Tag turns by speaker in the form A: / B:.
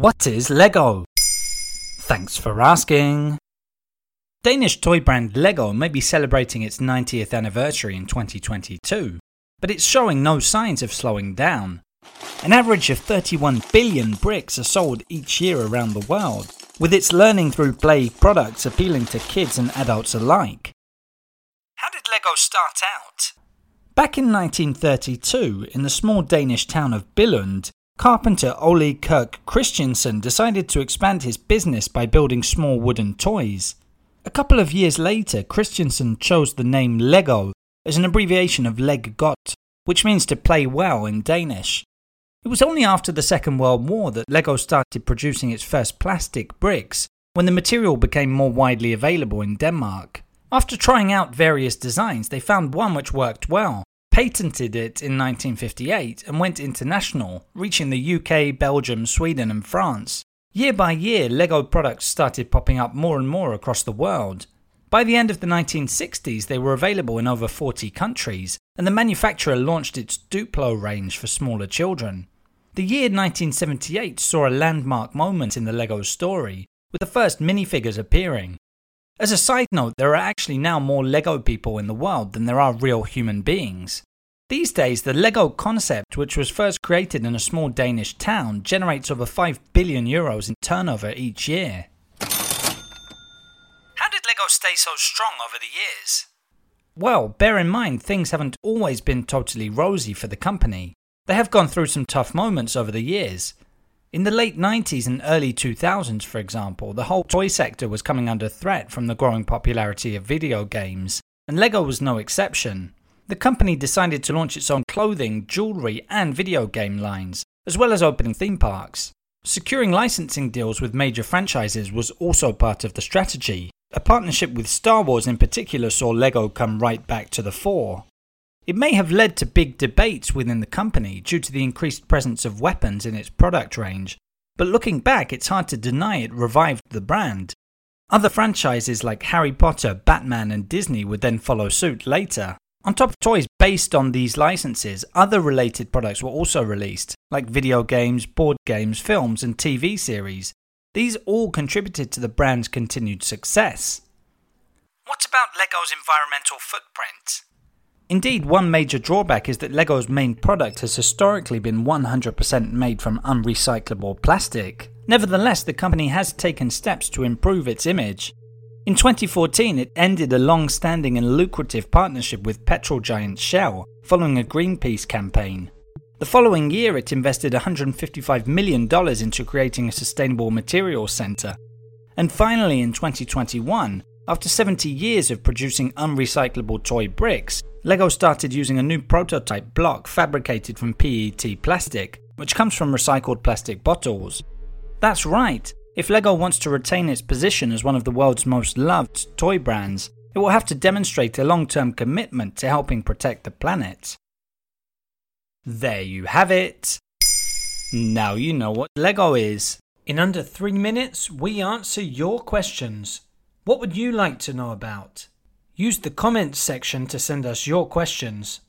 A: What is Lego? Thanks for asking. Danish toy brand Lego may be celebrating its 90th anniversary in 2022, but it's showing no signs of slowing down. An average of 31 billion bricks are sold each year around the world, with its learning through play products appealing to kids and adults alike. How did Lego start out? Back in 1932, in the small Danish town of Billund, carpenter Ole Kirk Christiansen decided to expand his business by building small wooden toys. A couple of years later, Christiansen chose the name Lego as an abbreviation of Leg Godt, which means to play well in Danish. It was only after the Second World War that Lego started producing its first plastic bricks, when the material became more widely available in Denmark. After trying out various designs, they found one which worked well, patented it in 1958, and went international, reaching the UK, Belgium, Sweden, and France. Year by year, Lego products started popping up more and more across the world. By the end of the 1960s, they were available in over 40 countries, and the manufacturer launched its Duplo range for smaller children. The year 1978 saw a landmark moment in the Lego story, with the first minifigures appearing. As a side note, there are actually now more Lego people in the world than there are real human beings. These days, the Lego concept, which was first created in a small Danish town, generates over 5 billion euros in turnover each year. How did Lego stay so strong over the years? Well, bear in mind, things haven't always been totally rosy for the company. They have gone through some tough moments over the years. In the late 90s and early 2000s, for example, the whole toy sector was coming under threat from the growing popularity of video games, and Lego was no exception. The company decided to launch its own clothing, jewellery, and video game lines, as well as opening theme parks. Securing licensing deals with major franchises was also part of the strategy. A partnership with Star Wars in particular saw Lego come right back to the fore. It may have led to big debates within the company due to the increased presence of weapons in its product range, but looking back, it's hard to deny it revived the brand. Other franchises like Harry Potter, Batman, and Disney would then follow suit later. On top of toys based on these licenses, other related products were also released, like video games, board games, films, and TV series. These all contributed to the brand's continued success. What about Lego's environmental footprint? Indeed, one major drawback is that Lego's main product has historically been 100% made from unrecyclable plastic. Nevertheless, the company has taken steps to improve its image. In 2014, it ended a long standing and lucrative partnership with petrol giant Shell following a Greenpeace campaign. The following year, it invested $155 million into creating a sustainable materials centre. And finally, in 2021, after 70 years of producing unrecyclable toy bricks, LEGO started using a new prototype block fabricated from PET plastic, which comes from recycled plastic bottles. That's right, if LEGO wants to retain its position as one of the world's most loved toy brands, it will have to demonstrate a long term commitment to helping protect the planet. There you have it. Now you know what LEGO is. In under three minutes, we answer your questions. What would you like to know about? Use the comments section to send us your questions.